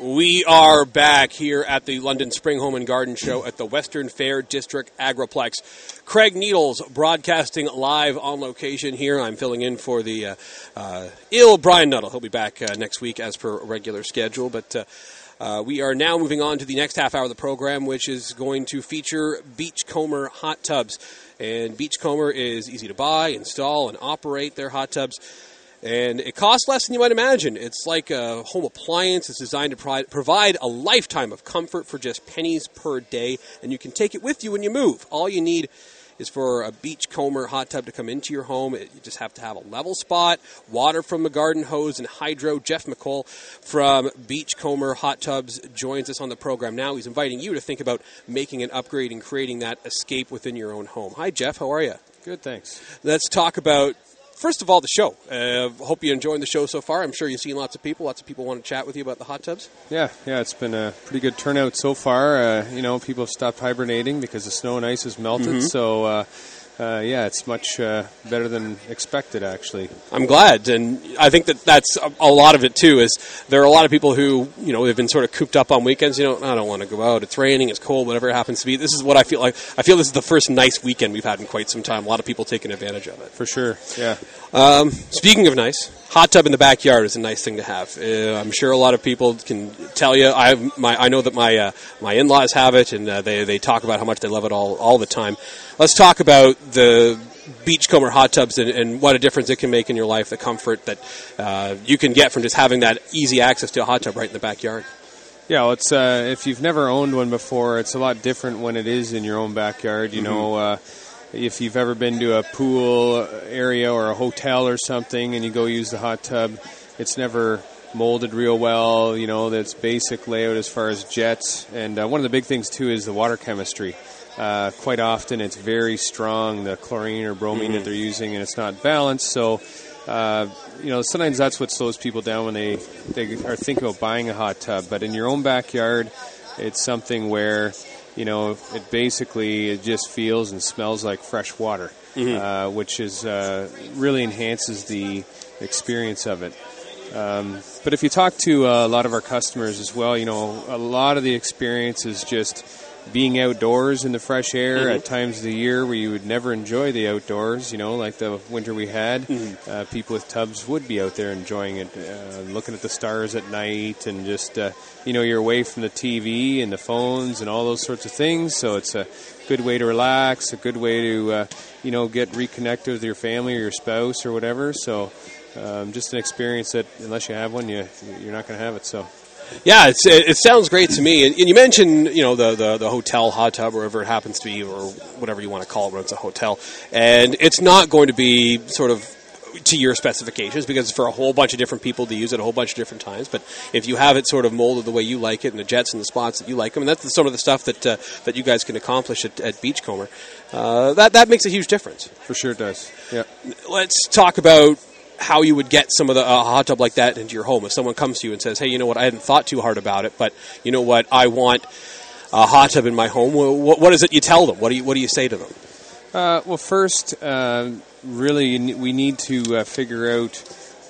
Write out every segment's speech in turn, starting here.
We are back here at the London Spring Home and Garden Show at the Western Fair District Agriplex. Craig Needles broadcasting live on location here. I'm filling in for the uh, uh, ill Brian Nuttall. He'll be back uh, next week as per regular schedule, but. Uh, uh, we are now moving on to the next half hour of the program, which is going to feature Beachcomber hot tubs. And Beachcomber is easy to buy, install, and operate their hot tubs. And it costs less than you might imagine. It's like a home appliance. It's designed to pri- provide a lifetime of comfort for just pennies per day, and you can take it with you when you move. All you need is for a beachcomber hot tub to come into your home. It, you just have to have a level spot, water from the garden hose, and hydro. Jeff McColl from Beachcomber Hot Tubs joins us on the program now. He's inviting you to think about making an upgrade and creating that escape within your own home. Hi, Jeff. How are you? Good, thanks. Let's talk about first of all, the show. Uh, hope you're enjoying the show so far. I'm sure you've seen lots of people. Lots of people want to chat with you about the hot tubs. Yeah, yeah, it's been a pretty good turnout so far. Uh, you know, people have stopped hibernating because the snow and ice has melted. Mm-hmm. So. Uh, yeah, it's much uh, better than expected, actually. I'm glad, and I think that that's a, a, lot of it too. Is there are a lot of people who you know they've been sort of cooped up on weekends. You know, I don't want to go out. It's raining. It's cold. Whatever it happens to be. This is what I feel like. I feel this is the first nice weekend we've had in quite some time. A lot of people taking advantage of it. For sure. Yeah. Um, speaking of nice, hot tub in the backyard is a nice thing to have. Uh, I'm sure a lot of people can tell you. I my I know that my uh, my in-laws have it, and uh, they they talk about how much they love it all all the time. Let's talk about the beachcomber hot tubs and, and, what a difference it can make in your life. The comfort that uh, you can get from just having that easy access to a hot tub right in the backyard. Yeah, well, it's uh, if you've never owned one before, it's a lot different when it is in your own backyard. You mm-hmm. know uh, if you've ever been to a pool area or a hotel or something and you go use the hot tub, it's never molded real well. You know, that's basic layout as far as jets. And uh, one of the big things, too, is the water chemistry. Uh, quite often it's very strong, the chlorine or bromine mm-hmm. that they're using, and it's not balanced. So, uh, you know, sometimes that's what slows people down when they, they are thinking about buying a hot tub. But in your own backyard, it's something where you know, it basically it just feels and smells like fresh water, mm-hmm. uh, which is uh, really enhances the experience of it. Um, but if you talk to a lot of our customers as well, you know, a lot of the experience is just being outdoors in the fresh air mm-hmm. at times of the year where you would never enjoy the outdoors, you know, like the winter we had. Mm-hmm. Uh, people with tubs would be out there enjoying it, uh, looking at the stars at night, and just, uh, you know, you're away from the TV and the phones and all those sorts of things. So it's a good way to relax, a good way to, uh, you know, get reconnected with your family or your spouse or whatever. So um, just an experience that, unless you have one, you, you're not going to have it. So. Yeah, it's, it, sounds great to me. And, and, you mentioned, you know, the, the, the hotel hot tub, wherever it happens to be, or whatever you want to call it when it's a hotel. And it's not going to be sort of to your specifications because it's for a whole bunch of different people to use it a whole bunch of different times. But if you have it sort of molded the way you like it, and the jets and the spots that you like them, and that's some of the stuff that uh, that you guys can accomplish at, at Beachcomber, uh, that that makes a huge difference. For sure, it does. Yeah. Let's talk about how you would get some of the uh, hot tub like that into your home. If someone comes to you and says, "Hey, you know what? I hadn't thought too hard about it, but you know what? I want a hot tub in my home." What, what is it you tell them? What do you What do you say to them? Uh, well, first, uh, really, we need to uh, figure out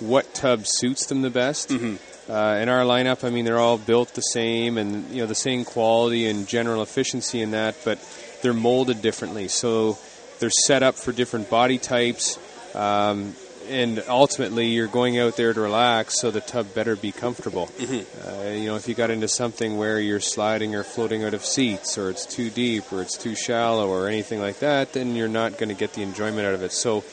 what tub suits them the best. Mm-hmm. Uh, in our lineup, I mean, they're all built the same, and you know the same quality and general efficiency in that, but they're molded differently. So they're set up for different body types. Um, and ultimately you're going out there to relax, so the tub better be comfortable. Mm-hmm. Uh, you know, if you got into something where you're sliding or floating out of seats, or it's too deep, or it's too shallow, or anything like that, then you're not going to get the enjoyment out of it. So,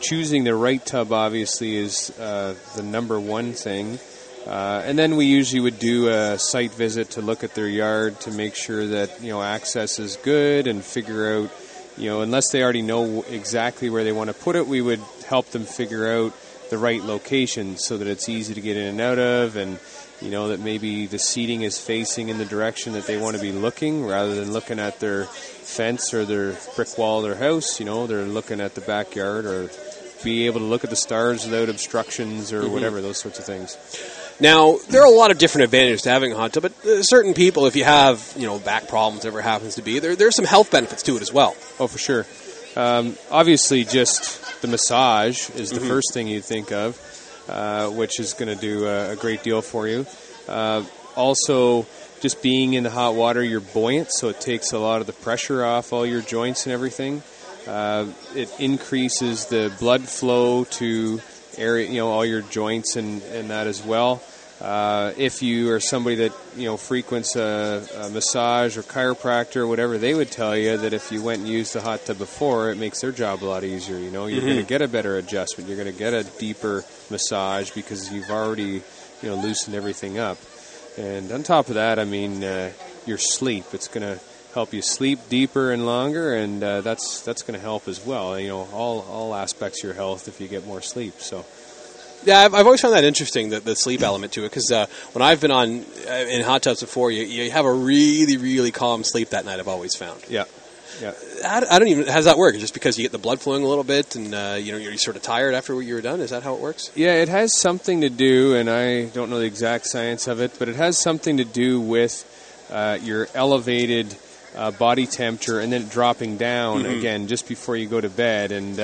choosing the right tub obviously is uh, the number one thing. Uh, and then we usually would do a site visit to look at their yard to make sure that you know access is good and figure out you know unless they already know exactly where they want to put it, we would help them figure out the right location so that it's easy to get in and out of and you know that maybe the seating is facing in the direction that they want to be looking rather than looking at their fence or their brick wall of their house. You know they're looking at the backyard or be able to look at the stars without obstructions or mm-hmm. whatever those sorts of things. Now there are a lot of different advantages to having a hot tub but uh, certain people if you have you know back problems whatever happens to be there there's some health benefits to it as well. Oh for sure. Um, obviously just the massage is the mm-hmm. first thing you think of, uh, which is going to do a, a, great deal for you. Uh, also, just being in the hot water, you're buoyant, so it takes a lot of the pressure off all your joints and everything. Uh, it increases the blood flow to area, you know, all your joints and, and that as well. Uh, if you are somebody that you know frequents a, a, massage or chiropractor or whatever, they would tell you that if you went and used the hot tub before, it makes their job a lot easier. You know, you're mm-hmm. going to get a better adjustment. You're going to get a deeper massage because you've already you know loosened everything up. And on top of that, I mean, uh, your sleep. It's going to help you sleep deeper and longer, and uh, that's that's going to help as well. You know, all all aspects of your health if you get more sleep. So. Yeah, I've, I've always found that interesting, the, the sleep element to it, because uh, when I've been on uh, in hot tubs before, you, you have a really, really calm sleep that night. I've always found. Yeah. Yeah. I, I don't even. How does that work? Just because you get the blood flowing a little bit, and uh, you know you're sort of tired after you were done. Is that how it works? Yeah, it has something to do, and I don't know the exact science of it, but it has something to do with uh, your elevated uh, body temperature and then dropping down mm-hmm. again just before you go to bed. And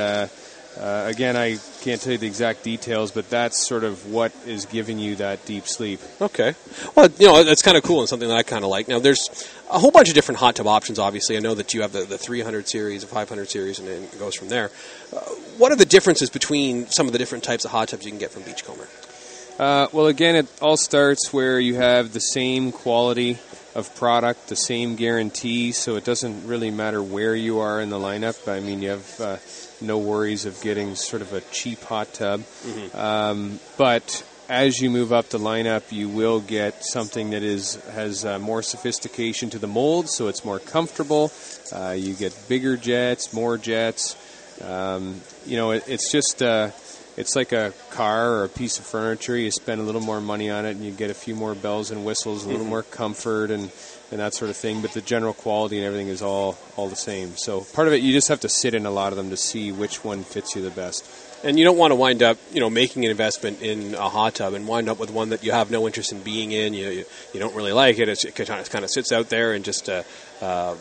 uh, again, I can't tell you the exact details, but that's sort of what is giving you that deep sleep. Okay. Well, you know, that's kind of cool and something that I kind of like. Now, there's a whole bunch of different hot tub options, obviously. I know that you have the, the 300 series, the 500 series, and it goes from there. Uh, what are the differences between some of the different types of hot tubs you can get from Beachcomber? Uh, well, again, it all starts where you have the same quality of product, the same guarantee, so it doesn't really matter where you are in the lineup. I mean, you have uh, no worries of getting sort of a cheap hot tub. Mm-hmm. Um, but as you move up the lineup, you will get something that is has uh, more sophistication to the mold, so it's more comfortable. Uh, you get bigger jets, more jets. Um, you know, it, it's just uh, it's like a car or a piece of furniture. You spend a little more money on it, and you get a few more bells and whistles, a little mm-hmm. more comfort, and and that sort of thing. But the general quality and everything is all all the same. So part of it, you just have to sit in a lot of them to see which one fits you the best. And you don't want to wind up, you know, making an investment in a hot tub and wind up with one that you have no interest in being in. You you, you don't really like it. It's, it kind of, sits out there and just. Uh, um,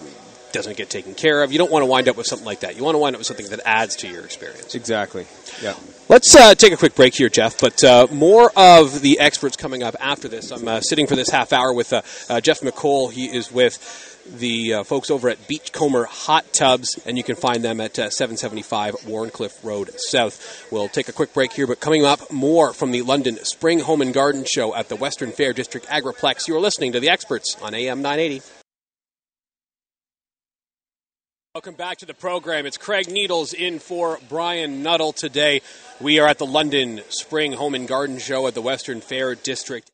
doesn't get taken care of. You don't want to wind up with something like that. You want to wind up with something that adds to your experience. Exactly. Yeah. Let's uh, take a quick break here, Jeff. But uh, more of the experts coming up after this. I'm uh, sitting for this half hour with uh, uh, Jeff McColl. He is with the uh, folks over at Beachcomber Hot Tubs, and you can find them at 775 Wharncliffe Road South. We'll take a quick break here, but coming up, more from the London Spring Home and Garden Show at the Western Fair District Agriplex. You are listening to the experts on AM 980. Welcome back to the program. It's Craig Needles in for Brian Nuttall today. We are at the London Spring Home and Garden Show at the Western Fair District.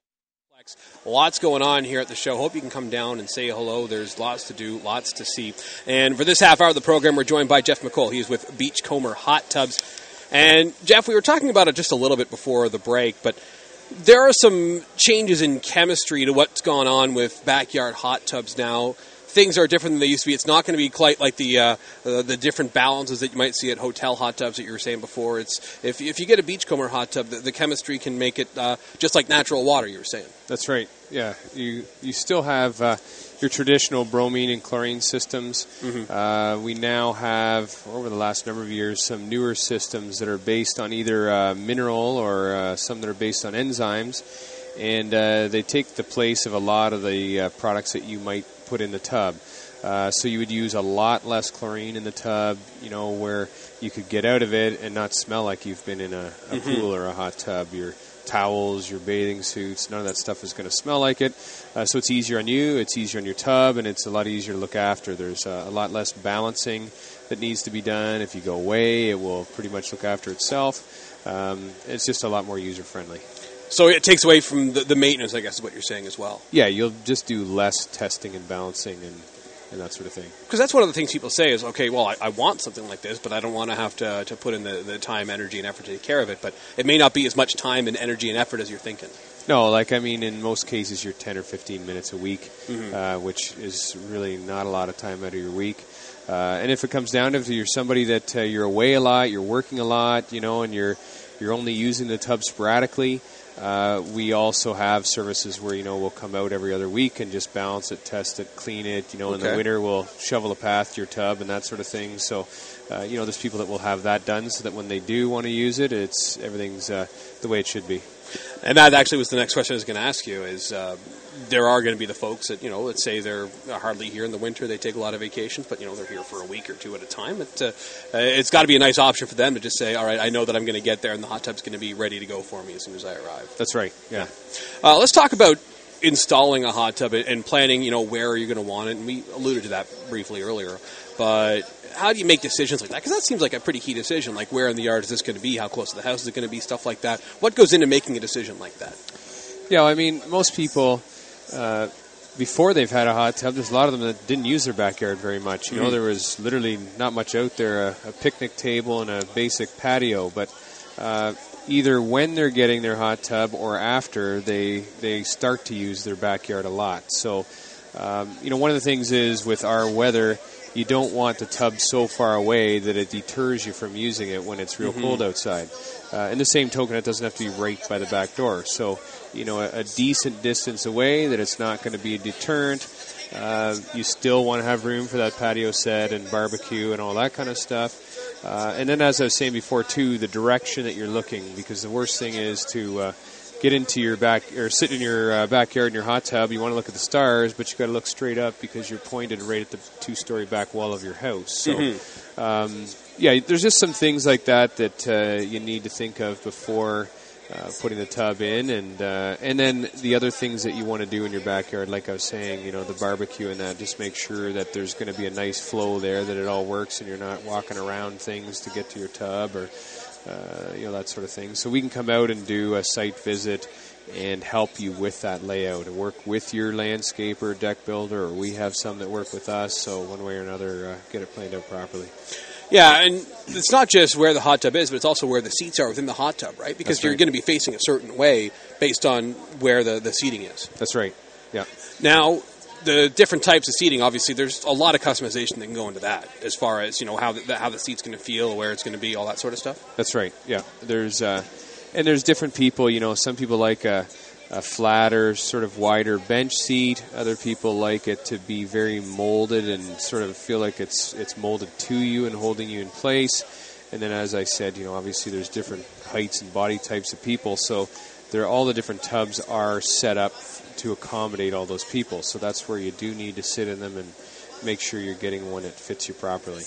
Lots going on here at the show. Hope you can come down and say hello. There's lots to do, lots to see. And for this half hour of the program, we're joined by Jeff McColl. He's with Beachcomber Hot Tubs. And Jeff, we were talking about it just a little bit before the break, but there are some changes in chemistry to what's gone on with backyard hot tubs now things are different than they used to be. It's not going to be quite like the uh, uh, the different balances that you might see at hotel hot tubs that you were saying before. It's if if you get a beachcomber hot tub, the, the chemistry can make it uh, just like natural water. You were saying. That's right. Yeah, you you still have uh, your traditional bromine and chlorine systems. Mm-hmm. Uh, we now have over the last number of years some newer systems that are based on either uh, mineral or some that are based on enzymes and uh, they take the place of a lot of the uh, products that you might put in the tub. Uh, so you would use a lot less chlorine in the tub, you know, where you could get out of it and not smell like you've been in a, a mm-hmm. pool or a hot tub. Your towels, your bathing suits, none of that stuff is going to smell like it. Uh, so it's easier on you, it's easier on your tub, and it's a lot easier to look after. There's uh, a lot less balancing that needs to be done. If you go away, it will pretty much look after itself. Um, it's just a lot more user friendly. So it takes away from the, the, maintenance, I guess, is what you're saying as well. Yeah, you'll just do less testing and balancing and, and that sort of thing. Because that's one of the things people say is, okay, well, I, I, want something like this, but I don't want to have to, to put in the, the time, energy, and effort to take care of it. But it may not be as much time and energy and effort as you're thinking. No, like I mean, in most cases, you're 10 or 15 minutes a week, mm-hmm. uh, which is really not a lot of time out of your week. Uh, and if it comes down to it, you're somebody that uh, you're away a lot, you're working a lot, you know, and you're you're only using the tub sporadically. Uh, we also have services where you know we'll come out every other week and just balance it, test it, clean it. You know, okay. in the winter we'll shovel a path to your tub and that sort of thing. So, uh, you know, there's people that will have that done so that when they do want to use it, it's everything's uh, the way it should be. And that actually was the next question I was going to ask you: is uh, there are going to be the folks that you know, let's say they're hardly here in the winter. They take a lot of vacations, but you know they're here for a week or two at a time. It, uh, it's got to be a nice option for them to just say, "All right, I know that I'm going to get there, and the hot tub's going to be ready to go for me as soon as I arrive." That's right. Yeah. Uh, let's talk about installing a hot tub and planning. You know, where are you're going to want it, and we alluded to that briefly earlier. But how do you make decisions like that? Because that seems like a pretty key decision. Like, where in the yard is this going to be? How close to the house is it going to be? Stuff like that. What goes into making a decision like that? Yeah, I mean, most people. Uh, before they've had a hot tub, there's a lot of them that didn't use their backyard very much. You mm-hmm. know, there was literally not much out there a, a, picnic table and a basic patio. But uh, either when they're getting their hot tub or after, they, they start to use their backyard a lot. So, um, you know, one of the things is with our weather, you don't want the tub so far away that it deters you from using it when it's real mm-hmm. cold outside. Uh, in the same token, it doesn't have to be right by the back door. So, you know, a, a decent distance away that it's not going to be a deterrent. Uh, you still want to have room for that patio set and barbecue and all that kind of stuff. Uh, and then, as I was saying before, too, the direction that you're looking, because the worst thing is to uh, get into your back or sit in your uh, backyard in your hot tub. You want to look at the stars, but you got to look straight up because you're pointed right at the two-story back wall of your house. So, mm-hmm. um, yeah, there's just some things like that that uh, you need to think of before. Uh, putting the tub in, and uh, and then the other things that you want to do in your backyard, like I was saying, you know, the barbecue and that. Just make sure that there's going to be a nice flow there, that it all works, and you're not walking around things to get to your tub or uh, you know that sort of thing. So we can come out and do a site visit and help you with that layout and work with your landscaper, deck builder, or we have some that work with us. So one way or another, uh, get it planned out properly. Yeah, and it's not just where the hot tub is, but it's also where the seats are within the hot tub, right? Because That's you're right. going to be facing a certain way based on where the, the seating is. That's right. Yeah. Now, the different types of seating, obviously, there's a lot of customization that can go into that, as far as you know how the, how the seat's going to feel, where it's going to be, all that sort of stuff. That's right. Yeah, there's uh, and there's different people. You know, some people like a, a flatter, sort of wider bench seat. Other people like it to be very molded and sort of feel like it's it's molded to you and holding you in place. And then, as I said, you know, obviously there's different heights and body types of people, so there all the different tubs are set up to accommodate all those people. So that's where you do need to sit in them and make sure you're getting one that fits you properly.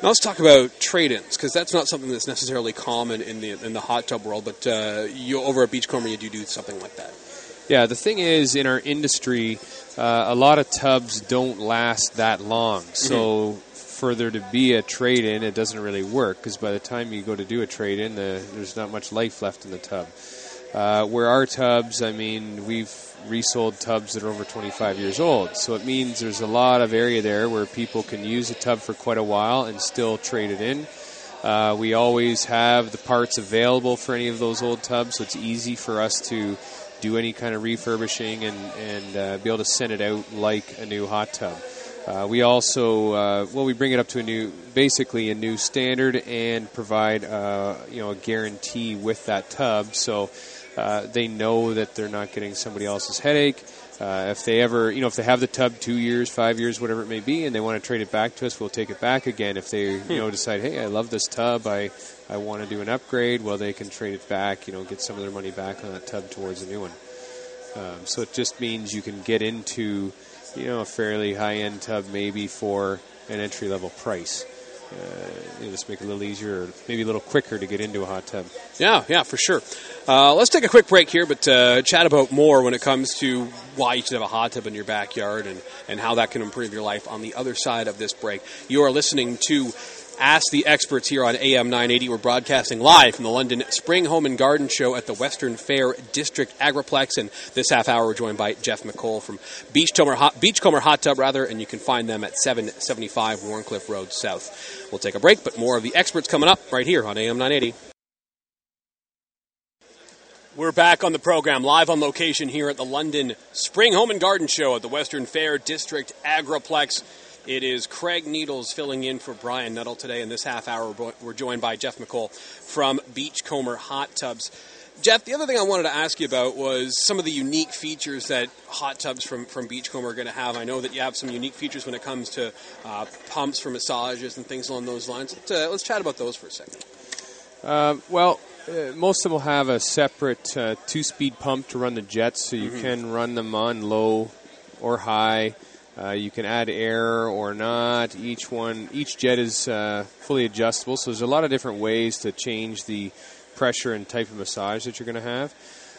Now let's talk about trade-ins because that's not something that's necessarily common in the in the hot tub world. But uh, you over at Beachcomber, you do do something like that. Yeah, the thing is, in our industry, uh, a lot of tubs don't last that long. So mm-hmm. for there to be a trade-in, it doesn't really work because by the time you go to do a trade-in, the, there's not much life left in the tub. Uh, where our tubs, I mean, we've resold tubs that are over 25 years old. So it means there's a lot of area there where people can use a tub for quite a while and still trade it in. Uh, we always have the parts available for any of those old tubs, so it's easy for us to do any kind of refurbishing and, and uh, be able to send it out like a new hot tub. Uh, we also, uh, well, we bring it up to a new, basically a new standard, and provide, uh, you know, a guarantee with that tub. So uh, they know that they're not getting somebody else's headache. Uh, if they ever, you know, if they have the tub two years, five years, whatever it may be, and they want to trade it back to us, we'll take it back again. If they, you know, hmm. decide, hey, I love this tub, I, I want to do an upgrade, well, they can trade it back, you know, get some of their money back on that tub towards a new one. Um, so it just means you can get into, you know, a fairly high end tub maybe for an entry level price uh, just make it a little easier, or maybe a little quicker to get into a hot tub. Yeah, yeah, for sure. Uh, let's take a quick break here, but uh, chat about more when it comes to why you should have a hot tub in your backyard and, and how that can improve your life on the other side of this break. You are listening to Ask the Experts here on AM 980. We're broadcasting live from the London Spring Home and Garden Show at the Western Fair District Agriplex. And this half hour, we're joined by Jeff McColl from Beachcomber Hot, Beachcomber Hot Tub, rather, and you can find them at 775 Wharncliffe Road South. We'll take a break, but more of the experts coming up right here on AM 980. We're back on the program, live on location here at the London Spring Home and Garden Show at the Western Fair District Agriplex. It is Craig Needles filling in for Brian Nuttall today. In this half hour, we're joined by Jeff McColl from Beachcomber Hot Tubs. Jeff, the other thing I wanted to ask you about was some of the unique features that hot tubs from, from Beachcomber are going to have. I know that you have some unique features when it comes to uh, pumps for massages and things along those lines. Let's, uh, let's chat about those for a second. Uh, well, uh, most of them will have a separate uh, two-speed pump to run the jets, so you mm-hmm. can run them on low or high. Uh, you can add air or not. Each one, each jet is uh, fully adjustable, so there's a lot of different ways to change the pressure and type of massage that you're going to have.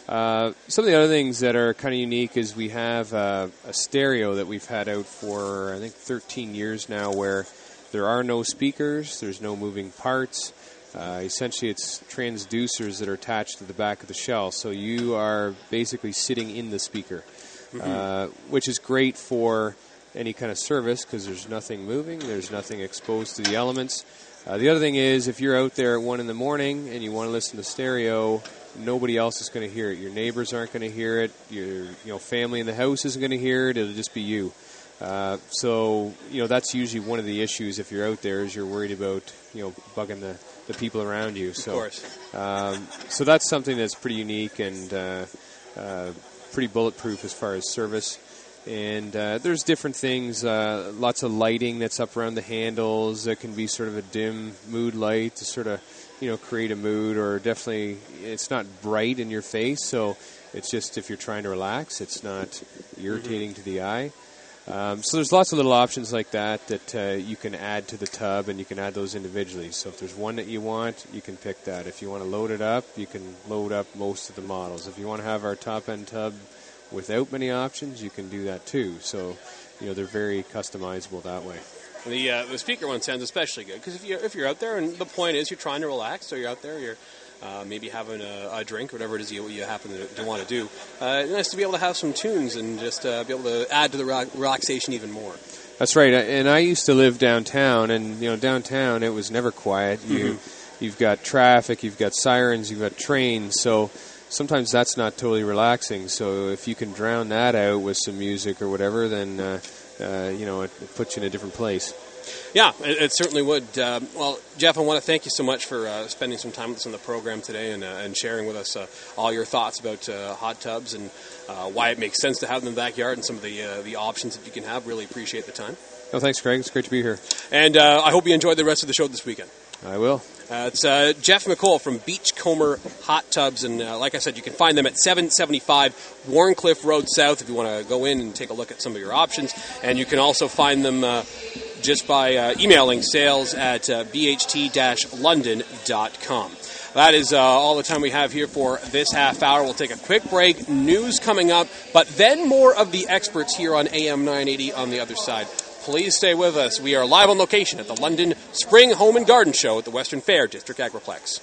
Uh, some of the other things that are kind of unique is we have uh, a stereo that we've had out for I think 13 years now, where there are no speakers, there's no moving parts. Uh, essentially, it's transducers that are attached to the back of the shell, so you are basically sitting in the speaker, mm-hmm. uh, which is great for any kind of service because there's nothing moving, there's nothing exposed to the elements. Uh, the other thing is, if you're out there at one in the morning and you want to listen to stereo, nobody else is going to hear it. Your neighbors aren't going to hear it. Your you know family in the house isn't going to hear it. It'll just be you. Uh, so you know that's usually one of the issues if you're out there is you're worried about you know bugging the, the people around you. So, of course. Um, so that's something that's pretty unique and uh, uh, pretty bulletproof as far as service. And uh, there's different things, uh, lots of lighting that's up around the handles that can be sort of a dim mood light to sort of you know create a mood, or definitely it's not bright in your face, so it's just if you're trying to relax, it's not irritating to the eye. Um, so there's lots of little options like that that uh, you can add to the tub, and you can add those individually. So if there's one that you want, you can pick that. If you want to load it up, you can load up most of the models. If you want to have our top end tub without many options, you can do that too. So you know they're very customizable that way. The uh, the speaker one sounds especially good because if you if you're out there and the point is you're trying to relax, so you're out there, you're uh, maybe having a, a, drink, whatever it is you, you happen to, to want to do. Uh, nice to be able to have some tunes and just uh, be able to add to the relaxation even more. That's right. And I used to live downtown, and you know, downtown it was never quiet. You mm-hmm. you've got traffic, you've got sirens, you've got trains, so sometimes that's not totally relaxing. So if you can drown that out with some music or whatever, then uh, uh, you know it, it puts you in a different place. Yeah, it, it certainly would. Uh, well, Jeff, I want to thank you so much for uh, spending some time with us on the program today and, uh, and sharing with us uh, all your thoughts about uh, hot tubs and uh, why it makes sense to have them in the backyard and some of the the options that you can have. Really appreciate the time. Oh, thanks, Craig. It's great to be here. And I hope you enjoyed the rest of the show this weekend. I will. It's Jeff McColl from Beachcomber Hot Tubs, and like I said, you can find them at 775 Wharncliffe Road South if you want to go in and take a look at some of your options. And you can also find them just by uh, emailing sales at uh, bht-london.com. That is uh, all the time we have here for this half hour. We'll take a quick break. News coming up, but then more of the experts here on AM 980 on the other side. Please stay with us. We are live on location at the London Spring Home and Garden Show at the Western Fair District Agriplex.